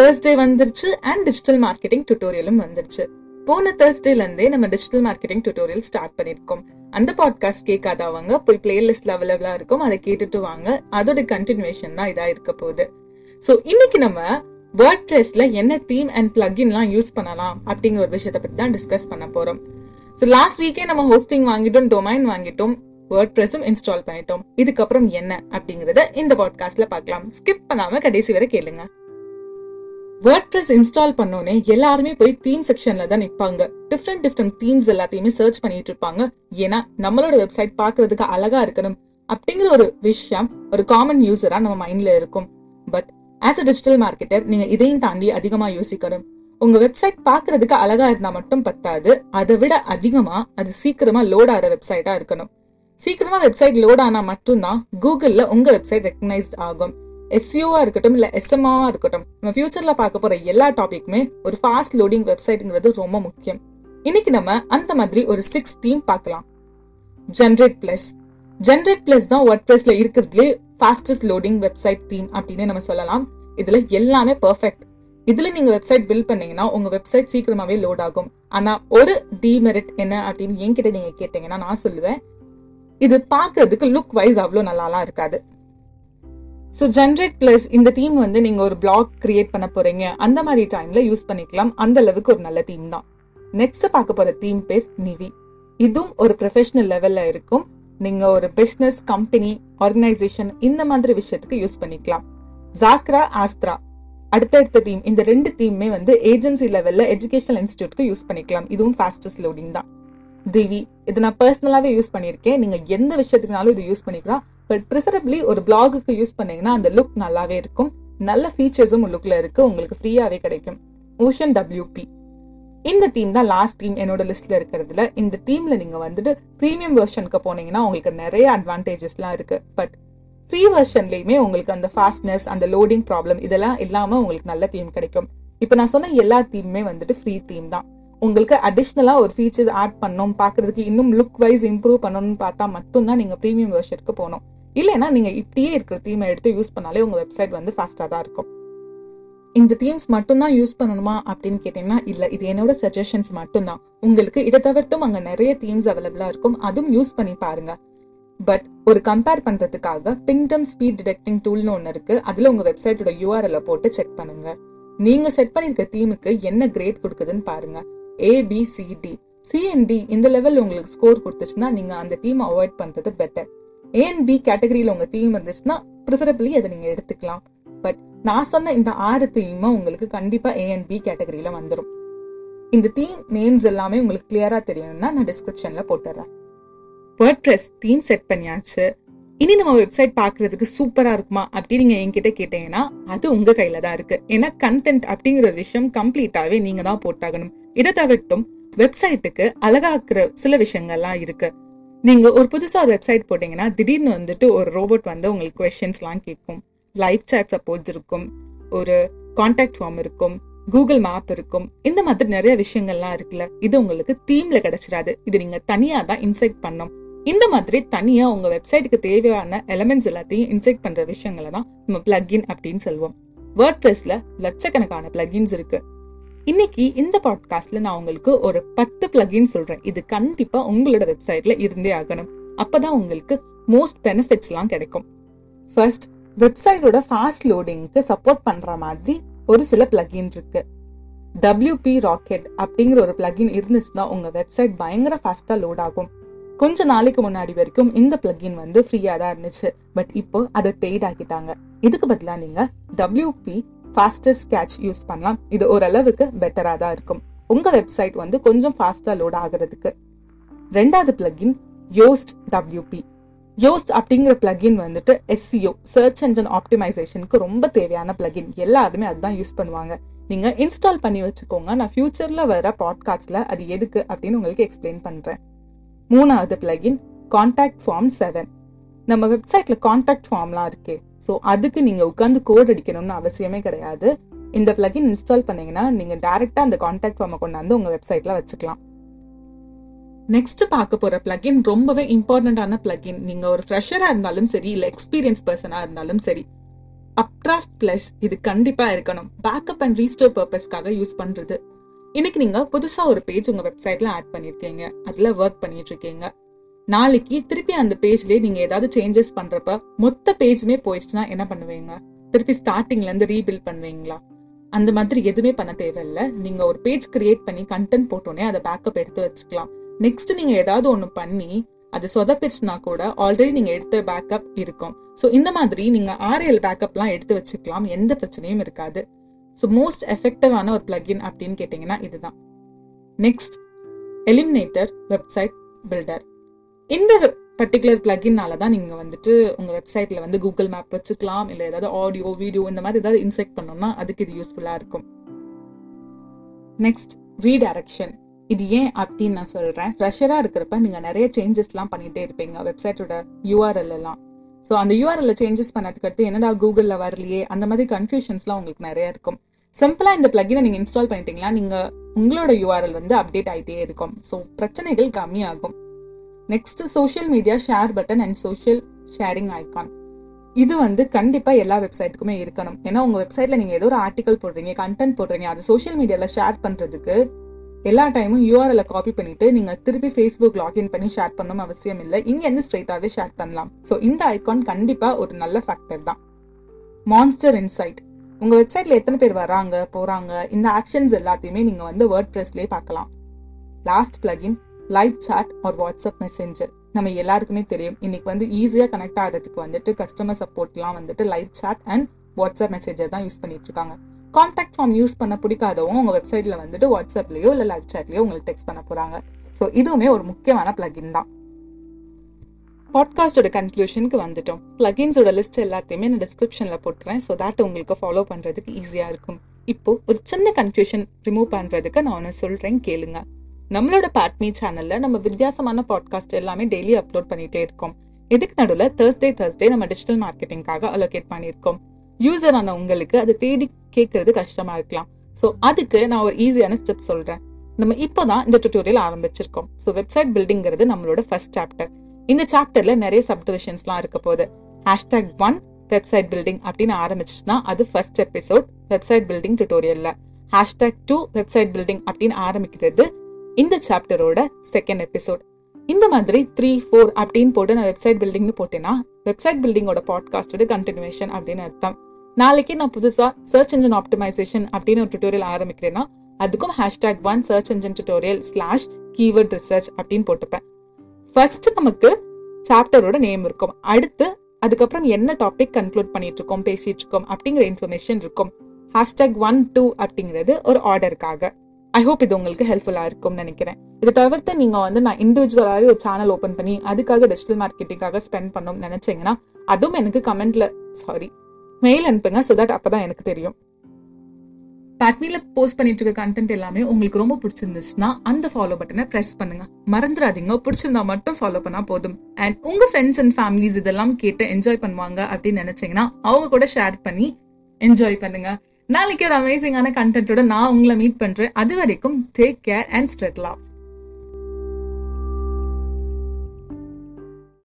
Thursday வந்துருச்சு and digital marketing டுட்டோரியலும் வந்துருச்சு. போன தேர்ஸ்டேல இருந்தே நம்ம டிஜிட்டல் மார்க்கெட்டிங் டுட்டோரியல் ஸ்டார்ட் பண்ணிருக்கோம். அந்த பாட்காஸ்ட் கேட்காதவங்க போய் பிளேலிஸ்ட்ல அவைலபிளா இருக்கும் அதை கேட்டுட்டு வாங்க. அதோட கண்டினியூஷன் தான் இதா இருக்க போகுது. சோ இன்னைக்கு நம்ம வேர்ட் ப்ரெஸ்ல என்ன தீம் அண்ட் பிளக்இன்லாம் யூஸ் பண்ணலாம் அப்படிங்கிற ஒரு விஷயத்தை பத்தி தான் டிஸ்கஸ் பண்ண போறோம். ஸோ லாஸ்ட் வீக்கே நம்ம ஹோஸ்டிங் வாங்கிட்டோம் டொமைன் வாங்கிட்டோம் வேர்ட் ப்ரெஸும் இன்ஸ்டால் பண்ணிட்டோம். இதுக்கப்புறம் என்ன அப்படிங்கறத இந்த பாட்காஸ்ட்ல பார்க்கலாம். ஸ்கிப் பண்ணாம கடைசி வரை கேளுங்க. வேர்ட் ப்ரெஸ் இன்ஸ்டால் பண்ணோன்னே எல்லாருமே போய் தீம் செக்ஷன்ல தான் நிப்பாங்க. டிஃப்ரெண்ட் டிஃப்ரெண்ட் தீம்ஸ் எல்லாத்தையுமே சர்ச் பண்ணிட்டு இருப்பாங்க. ஏன்னா நம்மளோட வெப்சைட் பாக்குறதுக்கு அழகா இருக்கணும் அப்படிங்கிற ஒரு விஷயம் ஒரு காமன் யூசரா நம்ம மைண்ட்ல இருக்கும். But as a digital marketer நீங்க இதையும் தாண்டி அதிகமா யோசிக்கணும். உங்க வெப்சைட் பாக்குறதுக்கு அழகா இருந்தா மட்டும் பத்தாது. அதை விட அதிகமா அது சீக்கிரமா லோட் ஆகிற வெப்சைட்டா இருக்கணும். சீக்கிரமா வெப்சைட் லோட் ஆனா மட்டும்தான் கூகுள்ல உங்க வெப்சைட் ரெக்கக்னைஸ்ட் ஆகும். எஸ்யூவாக இருக்கட்டும் இல்ல எஸ்எம்ஆவா இருக்கட்டும் நம்ம ஃபியூச்சர்ல பார்க்க போற எல்லா டாபிக்குமே ஒரு ஃபாஸ்ட் லோடிங் வெப்சைட்ங்கிறது ரொம்ப முக்கியம். இன்னைக்கு நம்ம அந்த மாதிரி ஒரு சிக்ஸ் தீம் பார்க்கலாம். ஜென்ரேட் பிளஸ் ஜென்ரேட் பிளஸ் தான் ஒர்ட் பிளஸ்ல இருக்கிறதுலே ஃபாஸ்டஸ்ட் லோடிங் வெப்சைட் தீம் அப்படின்னு நம்ம சொல்லலாம். இதுல எல்லாமே பெர்ஃபெக்ட் இதுல நீங்க வெப்சைட் பில்ட் பண்ணீங்கன்னா உங்க வெப்சைட் சீக்கிரமாவே லோட் ஆகும். ஆனா ஒரு டிமெரிட் என்ன அப்படின்னு என்கிட்ட நீங்க கேட்டீங்கன்னா நான் சொல்லுவேன் இது பார்க்கறதுக்கு லுக் வைஸ் அவ்வளோ நல்லாலாம் இருக்காது. ஸோ ஜென்ரேட் ப்ளஸ் இந்த தீம் வந்து நீங்கள் ஒரு பிளாக் கிரியேட் பண்ண போறீங்க. அந்த மாதிரி டைம்ல யூஸ் பண்ணிக்கலாம். அந்த அளவுக்கு ஒரு நல்ல தீம் தான். நெக்ஸ்ட் பார்க்க போற தீம் பேர் நிவி. இதுவும் ஒரு ப்ரொஃபஷனல் லெவல்ல இருக்கும். நீங்கள் ஒரு பிஸ்னஸ் கம்பெனி ஆர்கனைசேஷன் இந்த மாதிரி விஷயத்துக்கு யூஸ் பண்ணிக்கலாம். ஜாக்ரா ஆஸ்த்ரா அடுத்தடுத்த தீம் இந்த ரெண்டு தீமுமே வந்து ஏஜென்சி லெவலில் எஜுகேஷனல் இன்ஸ்டியூட்க்கு யூஸ் பண்ணிக்கலாம். இதுவும் ஃபாஸ்டஸ்ட் லோடிங் தான். திவி இது நான் பர்சனலாகவே யூஸ் பண்ணியிருக்கேன். நீங்கள் எந்த விஷயத்துக்குனாலும் இது யூஸ் பண்ணிக்கலாம். பட் ப்ரிஃபரபிளி ஒரு பிளாகுக்கு யூஸ் பண்ணீங்கன்னா அந்த லுக் நல்லாவே இருக்கும். நல்ல ஃபீச்சர்ஸும் லுக்கில் இருக்குது உங்களுக்கு ஃப்ரீயாகவே கிடைக்கும். ஓஷன் டபிள்யூபி இந்த தீம் தான் லாஸ்ட் தீம் என்னோட லிஸ்ட்டில் இருக்கிறதுல. இந்த தீமில் நீங்கள் வந்துட்டு ப்ரீமியம் வெர்ஷனுக்கு போனீங்கன்னா உங்களுக்கு நிறைய அட்வான்டேஜஸ்லாம் இருக்கு. பட் ஃப்ரீ வெர்ஷன்லேயுமே உங்களுக்கு அந்த ஃபாஸ்ட்னஸ் அந்த லோடிங் ப்ராப்ளம் இதெல்லாம் இல்லாமல் உங்களுக்கு நல்ல தீம் கிடைக்கும். இப்போ நான் சொன்ன எல்லா தீமுமே வந்துட்டு ஃப்ரீ தீம் தான். உங்களுக்கு அடிஷ்னலாக ஒரு ஃபீச்சர்ஸ் ஆட் பண்ணோம் பார்க்குறதுக்கு இன்னும் லுக் வைஸ் இம்ப்ரூவ் பண்ணணும்னு பார்த்தா மட்டும்தான் நீங்கள் ப்ரீமியம் வெர்ஷனுக்கு போகணும். இல்லைன்னா நீங்கள் இப்படியே இருக்கிற தீமை எடுத்து யூஸ் பண்ணாலே உங்கள் வெப்சைட் வந்து ஃபாஸ்ட்டாக தான் இருக்கும். இந்த தீம்ஸ் மட்டும்தான் யூஸ் பண்ணணுமா அப்படின்னு கேட்டீங்கன்னா இல்லை இது என்னோட சஜஷன்ஸ் மட்டும்தான். உங்களுக்கு இதை தவிர்த்தும் அங்கே நிறைய தீம்ஸ் அவைலபிளாக இருக்கும். அதுவும் யூஸ் பண்ணி பாருங்க. பட் ஒரு கம்பேர் பண்ணுறதுக்காக பிங்டம் ஸ்பீட் டிடெக்டிங் டூல்னு ஒன்று இருக்குது அதில் உங்கள் வெப்சைட்டோட யூஆர்எல் போட்டு செக் பண்ணுங்க. நீங்கள் செட் பண்ணியிருக்க தீமுக்கு என்ன கிரேட் கொடுக்குதுன்னு பாருங்க. ஏபிசிடி சிஎன்டி இந்த லெவல் உங்களுக்கு ஸ்கோர் கொடுத்துச்சுன்னா நீங்கள் அந்த தீம் அவாய்ட் பண்ணுறது பெட்டர் ஏ அண்ட் பி கேட்டகரியில் உங்கள் தீம் இருந்துச்சுன்னா ப்ரிஃபரபிளி அதை நீங்கள் எடுத்துக்கலாம். பட் நான் சொன்ன இந்த ஆறு தீமும் உங்களுக்கு கண்டிப்பாக ஏ அண்ட் பி கேட்டகரியில் வந்துடும் இந்த தீம் நேம்ஸ் எல்லாமே உங்களுக்கு கிளியராக தெரியணும்னா நான் டிஸ்கிரிப்ஷனில் போட்டுறேன். வேர்ட் ப்ரெஸ் தீம் செட் பண்ணியாச்சு. இனி நம்ம வெப்சைட் பார்க்கறதுக்கு சூப்பராக இருக்குமா அப்படின்னு நீங்கள் என்கிட்ட கேட்டீங்கன்னா அது உங்கள் கையில் தான் இருக்குது ஏன்னா கண்டென்ட் அப்படிங்கிற ஒரு விஷயம் கம்ப்ளீட்டாகவே நீங்கள் தான் போட்டாகணும். இதை தவிர்த்தும் வெப்சைட்டுக்கு அழகாக்குற சில விஷயங்கள்லாம் இருக்குது நீங்க ஒரு புதுசா ஒரு வெப்சைட் போட்டீங்கன்னா திடீர்னு வந்துட்டு ஒரு ரோபோட் வந்து உங்களுக்கு கொஸ்டின்ஸ்லாம் கேட்கும். லைவ் சேட் சப்போர்ட்ஸ் இருக்கும். ஒரு காண்டாக்ட் ஃபார்ம் இருக்கும். கூகுள் மேப் இருக்கும். இந்த மாதிரி நிறைய விஷயங்கள்லாம் இருக்குல்ல இது உங்களுக்கு தீம்ல கிடைச்சிடாது. இது நீங்க தனியா தான் இன்செக்ட் பண்ணும் இந்த மாதிரி தனியா உங்க வெப்சைட்டுக்கு தேவையான எலமெண்ட்ஸ் எல்லாத்தையும் இன்செக்ட் பண்ற விஷயங்களை தான் நம்ம பிளக்இன் அப்படின்னு சொல்லுவோம். வேர்ட் பிளஸ்ல லட்சக்கணக்கான பிளக்இன்ஸ் இருக்கு. இன்னைக்கு இந்த பாட்காஸ்ட்ல நான் உங்களுக்கு ஒரு பத்து பிளகின் சொல்றேன். இது கண்டிப்பா உங்களோட வெப்சைட்ல இருந்தே ஆகணும். அப்பதான் உங்களுக்கு மோஸ்ட் பெனிஃபிட்ஸ் எல்லாம் கிடைக்கும். ஃபர்ஸ்ட் வெப்சைட்டோட ஃபாஸ்ட் லோடிங்க்கு சப்போர்ட் பண்ற மாதிரி ஒரு சில பிளகின் இருக்கு. டபிள்யூபி ராக்கெட் அப்படிங்கிற ஒரு பிளகின் இருந்துச்சுன்னா உங்க வெப்சைட் பயங்கர ஃபாஸ்டா லோட் ஆகும். கொஞ்ச நாளைக்கு முன்னாடி வரைக்கும் இந்த பிளகின் வந்து ஃப்ரீயா தான் இருந்துச்சு. பட் இப்போ அதை பெய்ட் ஆக்கிட்டாங்க. இதுக்கு பதிலாக நீங்க டபிள்யூபி ஃபாஸ்டஸ்ட் கேட்ச் யூஸ் பண்ணலாம். இது ஓரளவுக்கு பெட்டராக தான் இருக்கும். உங்கள் வெப்சைட் வந்து கொஞ்சம் ஃபாஸ்ட்டாக லோட் ஆகுறதுக்கு. ரெண்டாவது பிளக்இன் யோஸ்ட் டபிள்யூபி யோஸ்ட் அப்படிங்கிற பிளக்இன் வந்துட்டு எஸ்சிஓ சர்ச் என்ஜின் ஆப்டிமைசேஷனுக்கு ரொம்ப தேவையான பிளக்இன் எல்லாருமே அதுதான் யூஸ் பண்ணுவாங்க. நீங்கள் இன்ஸ்டால் பண்ணி வச்சுக்கோங்க. நான் ஃபியூச்சரில் வர பாட்காஸ்ட்டில் அது எதுக்கு அப்படின்னு உங்களுக்கு எக்ஸ்பிளைன் பண்ணுறேன் மூணாவது பிளக்இன் கான்டாக்ட் ஃபார்ம் செவன் நம்ம வெப்சைட்டில் கான்டாக்ட் ஃபார்ம்லாம் இருக்கே. ஸோ அதுக்கு நீங்கள் உட்காந்து கோட் அடிக்கணும்னு அவசியமே கிடையாது. இந்த பிளகின் இன்ஸ்டால் பண்ணீங்கன்னா நீங்கள் டேரெக்டாக அந்த காண்டாக்ட் ஃபார்மை கொண்டாந்து உங்கள் வெப்சைட்டில் வச்சுக்கலாம். நெக்ஸ்ட் பார்க்க போற பிளகின் ரொம்பவே இம்பார்ட்டண்ட்டான பிளகின் நீங்க ஒரு ஃப்ரெஷரா இருந்தாலும் சரி இல்ல எக்ஸ்பீரியன்ஸ் பர்சனா இருந்தாலும் சரி அப்டிராஃப்ட் பிளஸ் இது கண்டிப்பா இருக்கணும். பேக்கப் அண்ட் ரீஸ்டோர் பர்பஸ்க்காக யூஸ் பண்றது. இன்னைக்கு நீங்க புதுசா ஒரு பேஜ் உங்க வெப்சைட்ல ஆட் பண்ணிருக்கீங்க. அதுல ஒர்க் பண்ணிட்டு இருக்கீங்க. நாளைக்கு திருப்பி அந்த பேஜ்லயே நீங்க ஏதாவது சேஞ்சஸ் பண்றப்ப மொத்த பேஜுமே போயிடுச்சுன்னா என்ன பண்ணுவீங்க? திருப்பி ஸ்டார்டிங்ல இருந்து ரீபில்ட் பண்ணுவீங்களா? அந்த மாதிரி எதுவுமே பண்ண தேவையில்ல. நீங்க ஒரு பேஜ் கிரியேட் பண்ணி கண்டென்ட் போட்டோன்னே அதை பேக்கப் எடுத்து வச்சுக்கலாம். நெக்ஸ்ட் நீங்க ஏதாவது ஒன்று பண்ணி அது சொதப்பிடுச்சுனா கூட ஆல்ரெடி நீங்க எடுத்த பேக்கப் இருக்கும். ஸோ இந்த மாதிரி நீங்க ஆர்எல் பேக்கப்லாம் எடுத்து வச்சுக்கலாம். எந்த பிரச்சனையும் இருக்காது. ஸோ மோஸ்ட் எஃபெக்டிவான ஒரு பிளக்இன் அப்படின்னு கேட்டிங்கன்னா இதுதான். நெக்ஸ்ட் எலிமினேட்டர் வெப்சைட் பில்டர் இந்த பர்டிகுலர் பிளகின்னால தான் நீங்கள் வந்துட்டு உங்கள் வெப்சைட்டில் வந்து கூகுள் மேப் வச்சுக்கலாம். இல்லை ஏதாவது ஆடியோ வீடியோ இந்த மாதிரி ஏதாவது இன்செக்ட் பண்ணோம்னா அதுக்கு இது யூஸ்ஃபுல்லாக இருக்கும். நெக்ஸ்ட் ரீடைரக்ஷன் இது ஏன் அப்படின்னு நான் சொல்கிறேன் ஃப்ரெஷராக இருக்கிறப்ப நீங்கள் நிறைய சேஞ்சஸ்லாம் பண்ணிகிட்டே இருப்பீங்க வெப்சைட்டோட யூஆர்எல் எல்லாம் ஸோ அந்த யூஆர்எல்ல சேஞ்சஸ் பண்ணதுக்கு அடுத்து என்னடா கூகுளில் வரலையே? அந்த மாதிரி கன்ஃபியூஷன்ஸ்லாம் உங்களுக்கு நிறைய இருக்கும். சிம்பிளாக இந்த பிளகினை நீங்கள் இன்ஸ்டால் பண்ணிட்டீங்களா நீங்கள் உங்களோட யூஆர்எல் வந்து அப்டேட் ஆகிட்டே இருக்கும். ஸோ பிரச்சனைகள் கம்மியாகும். Next social media share button and social sharing icon இது வந்து கண்டிப்பாக எல்லா வெப்சைட்டுக்குமே இருக்கணும். ஏன்னா உங்கள் வெப்சைட்டில் நீங்கள் ஏதோ ஒரு ஆர்டிகல் போடுறீங்க கண்டென்ட் போடுறீங்க அது சோஷியல் மீடியாவில் ஷேர் பண்ணுறதுக்கு எல்லா டைமும் யூஆர்எல் காப்பி பண்ணிட்டு நீங்கள் திருப்பி ஃபேஸ்புக் லாகின் பண்ணி ஷேர் பண்ணணும் அவசியம் இல்லை. இங்கேருந்து இருந்து ஸ்ட்ரெயிட்டாவே ஷேர் பண்ணலாம். ஸோ இந்த ஐகான் கண்டிப்பாக ஒரு நல்ல ஃபேக்டர் தான். மான்ஸ்டர் இன்சைட் உங்கள் வெப்சைட்டில் எத்தனை பேர் வராங்க போகிறாங்க இந்த ஆக்ஷன்ஸ் எல்லாத்தையுமே நீங்கள் வந்து வேர்ட் ப்ரெஸ்லேயே பார்க்கலாம். Last plugin live chat or WhatsApp messenger நம்ம எல்லாருக்குமே தெரியும். இன்னைக்கு வந்து ஈஸியாக கனெக்ட் ஆகிறதுக்கு வந்துட்டு கஸ்டமர் சப்போர்ட்லாம் வந்துட்டு live chat and WhatsApp messenger தான் யூஸ் பண்ணிட்டு இருக்காங்க. கான்டாக்ட் ஃபார்ம் யூஸ் பண்ண பிடிக்காதவங்க உங்கள் வெப்சைட்ல வந்துட்டு வாட்ஸ்அப்லேயோ இல்லை லைவ் சாட்லேயோ உங்களுக்கு டெக்ஸ்ட் பண்ண போகிறாங்க ஸோ இதுவுமே ஒரு முக்கியமான பிளகின் தான். பாட்காஸ்டோட கன்க்ளூஷனுக்கு வந்துட்டோம். பிளகின்ஸோட லிஸ்ட் எல்லாத்தையுமே நான் டிஸ்கிரிப்ஷனில் போட்டுறேன். ஸோ தட் உங்களுக்கு ஃபாலோ பண்ணுறதுக்கு ஈஸியாக இருக்கும். இப்போ ஒரு சின்ன கன்ஃபியூஷன் ரிமூவ் பண்ணுறதுக்கு நான் ஒன்று சொல்கிறேன் கேளுங்க. நம்மளோட பேட்மீ சேனல்ல நம்ம வித்தியாசமான பாட்காஸ்ட் எல்லாமே டெய்லி அப்லோட் பண்ணிட்டே இருக்கோம். இதுக்கு நடுவில் தேர்ஸ்டே தேர்ஸ்டே நம்ம டிஜிட்டல் மார்க்கெட்டிங்காக அலோகேட் பண்ணியிருக்கோம். யூசர் ஆன உங்களுக்கு அதை தேடி கேட்கறது கஷ்டமா இருக்கலாம். ஸோ அதுக்கு நான் ஒரு ஈஸியான ஸ்டெப் சொல்றேன். நம்ம இப்போதான் இந்த டுட்டோரியல் ஆரம்பிச்சிருக்கோம். ஸோ வெப்சைட் பில்டிங்கிறது நம்மளோட ஃபர்ஸ்ட் சாப்டர் இந்த சாப்டர்ல நிறைய சப்டிவிஷன்ஸ்லாம் இருக்க போகுது. ஹேஷ்டாக் ஒன் வெப்சைட் பில்டிங் அப்படின்னு ஆரம்பிச்சுன்னா அது ஃபர்ஸ்ட் எபிசோட் வெப்சைட் பில்டிங் டுட்டோரியல்ல ஹேஷ்டாக் டூ வெப்சைட் பில்டிங் அப்படின்னு ஆரம்பிக்கிறது இந்த சாப்டரோட செகண்ட் எபிசோட் இந்த மாதிரி த்ரீ ஃபோர் அப்படின்னு போட்டு நான் வெப்சைட் பில்டிங்னு போட்டேன்னா வெப்சைட் பில்டிங்கோட பாட்காஸ்டோட கண்டினியூஷன் அப்படின்னு அர்த்தம். நாளைக்கு நான் புதுசாக சர்ச் இன்ஜின் ஆப்டிமைசேஷன் அப்படின்னு ஒரு டுட்டோரியல் ஆரம்பிக்கிறேன்னா அதுக்கும் hashtag one search engine tutorial slash keyword research அப்படின்னு போட்டுப்பேன். ஃபர்ஸ்ட் நமக்கு சாப்டரோட நேம் இருக்கும். அடுத்து அதுக்கப்புறம் என்ன டாபிக் கன்க்ளூட் பண்ணிட்டு இருக்கோம் பேசிட்டு இருக்கோம் அப்படிங்கிற இன்ஃபர்மேஷன் இருக்கும். ஹேஷ்டாக் ஒன் டூ அப்படிங்கிறது ஒரு ஆர்டருக்காக ஐ ஹோப் இது உங்களுக்கு ஹெல்ப்ஃபுல்லாக இருக்கும்னு நினைக்கிறேன். இதை தவிர்த்து நீங்கள் வந்து நான் இண்டிவிஜுவலாகவே ஒரு சேனல் ஓப்பன் பண்ணி அதுக்காக டிஜிட்டல் மார்க்கெட்டிங்காக ஸ்பெண்ட் பண்ணணும்னு நினச்சிங்கன்னா அதுவும் எனக்கு கமெண்ட்ல சாரி மெயில் அனுப்புங்க ஸோ தட் அப்போ தான் எனக்கு தெரியும். பேக்மீல போஸ்ட் பண்ணிட்டு இருக்க கண்டென்ட் எல்லாமே உங்களுக்கு ரொம்ப பிடிச்சிருந்துச்சுன்னா அந்த ஃபாலோ பட்டனை ப்ரெஸ் பண்ணுங்க. மறந்துடாதீங்க. பிடிச்சிருந்தா மட்டும் ஃபாலோ பண்ணா போதும். அண்ட் உங்க ஃப்ரெண்ட்ஸ் அண்ட் ஃபேமிலிஸ் இதெல்லாம் கேட்டு என்ஜாய் பண்ணுவாங்க அப்படின்னு நினைச்சீங்கன்னா அவங்க கூட ஷேர் பண்ணி என்ஜாய் பண்ணுங்க. நாளைக்கு ஒரு அமேசிங்கான கண்டென்ட்டோட நான் உங்களை மீட் பண்றேன். அது வரைக்கும் take care and spread love